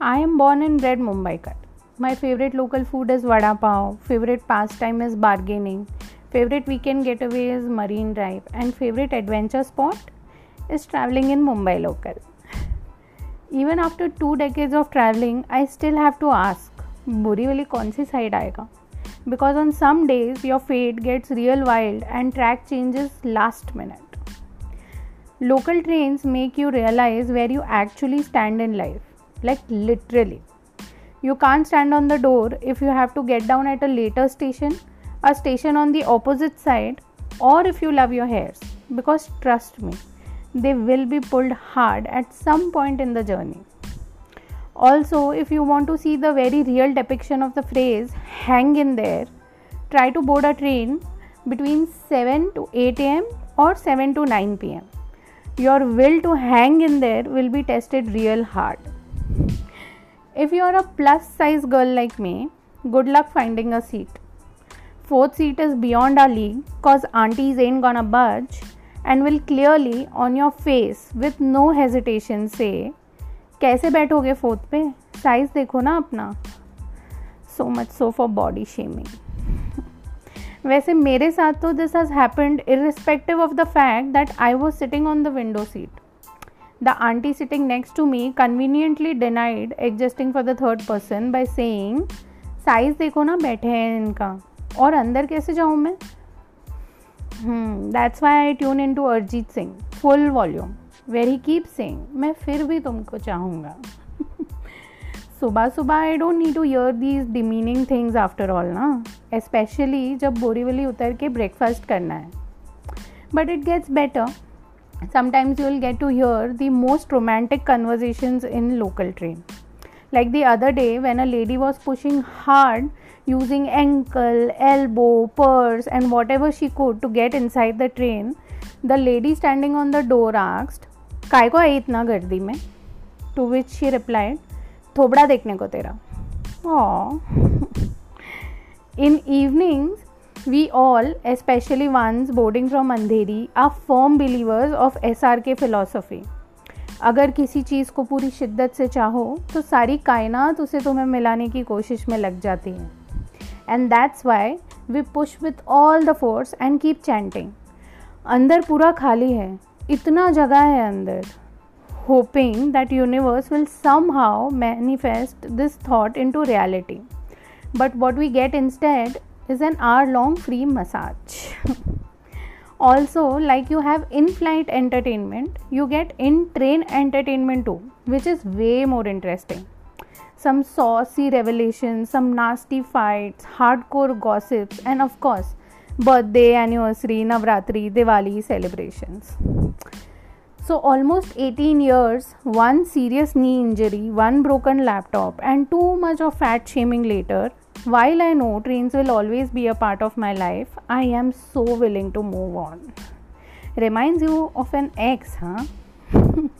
I am born and bred Mumbaikar. My favorite local food is vada pav. Favorite pastime is bargaining. Favorite weekend getaway is Marine Drive. And favorite adventure spot is traveling in Mumbai local. Even after two decades of traveling, I still have to ask, बुरी वाली कौन सी side आएगा Because on some days your fate gets real wild and track changes last minute. Local trains make you realize where you actually stand in life like literally. You can't stand on the door if you have to get down at a later station, a station on the opposite side, or if you love your hairs. Because trust me, they will be pulled hard at some point in the journey. Also, if you want to see the very real depiction of the phrase hang in there, try to board a train between 7 to 8 am or 7 to 9 pm. Your will to hang in there will be tested real hard. If you are a plus size girl like me, good luck finding a seat. Fourth seat is beyond our league cause aunties ain't gonna budge and will clearly on your face with no hesitation say कैसे बैठोगे fourth पे size देखो ना अपना so much so for body shaming वैसे मेरे साथ तो this has happened irrespective of the fact that I was sitting on the window seat The auntie sitting next to me conveniently denied existing for the third person by saying size देखो ना, बैठे हैं इनका। और अंदर कैसे जाऊँ मैं? That's why I tune in to Arijit Singh full volume where keep sing मैं फिर भी तुमको चाहूँगा. सुबह सुबह I don't need to hear these demeaning things after all ना? स्पेशली जब बोरीवली उतर के ब्रेकफास्ट करना है। But it gets better sometimes you will get to hear the most romantic conversations in local train like the other day when a lady was pushing hard using ankle elbow purse and whatever she could to get inside the train the lady standing on the door asked काय को आई इतना गर्दी में to which she replied थोबड़ा देखने को तेरा in evenings We all, especially ones boarding from Andheri, are firm believers of SRK philosophy. अगर किसी चीज़ को पूरी शिद्दत से चाहो तो सारी कायनात उसे तुम्हें मिलाने की कोशिश में लग जाती है। And that's why we push with all the force and keep chanting अंदर पूरा खाली है इतना जगह है अंदर। Hoping that universe will somehow manifest this thought into reality but what we get instead is an hour long free massage. also, like you have in flight entertainment, you get in train entertainment too, which is way more interesting. Some saucy revelations, some nasty fights, hardcore gossips, and of course, birthday, anniversary, Navratri, Diwali celebrations. So, almost 18 years, one serious knee injury, one broken laptop, and too much of fat shaming later, while I know trains will always be a part of my life, I am so willing to move on. Reminds you of an ex, huh?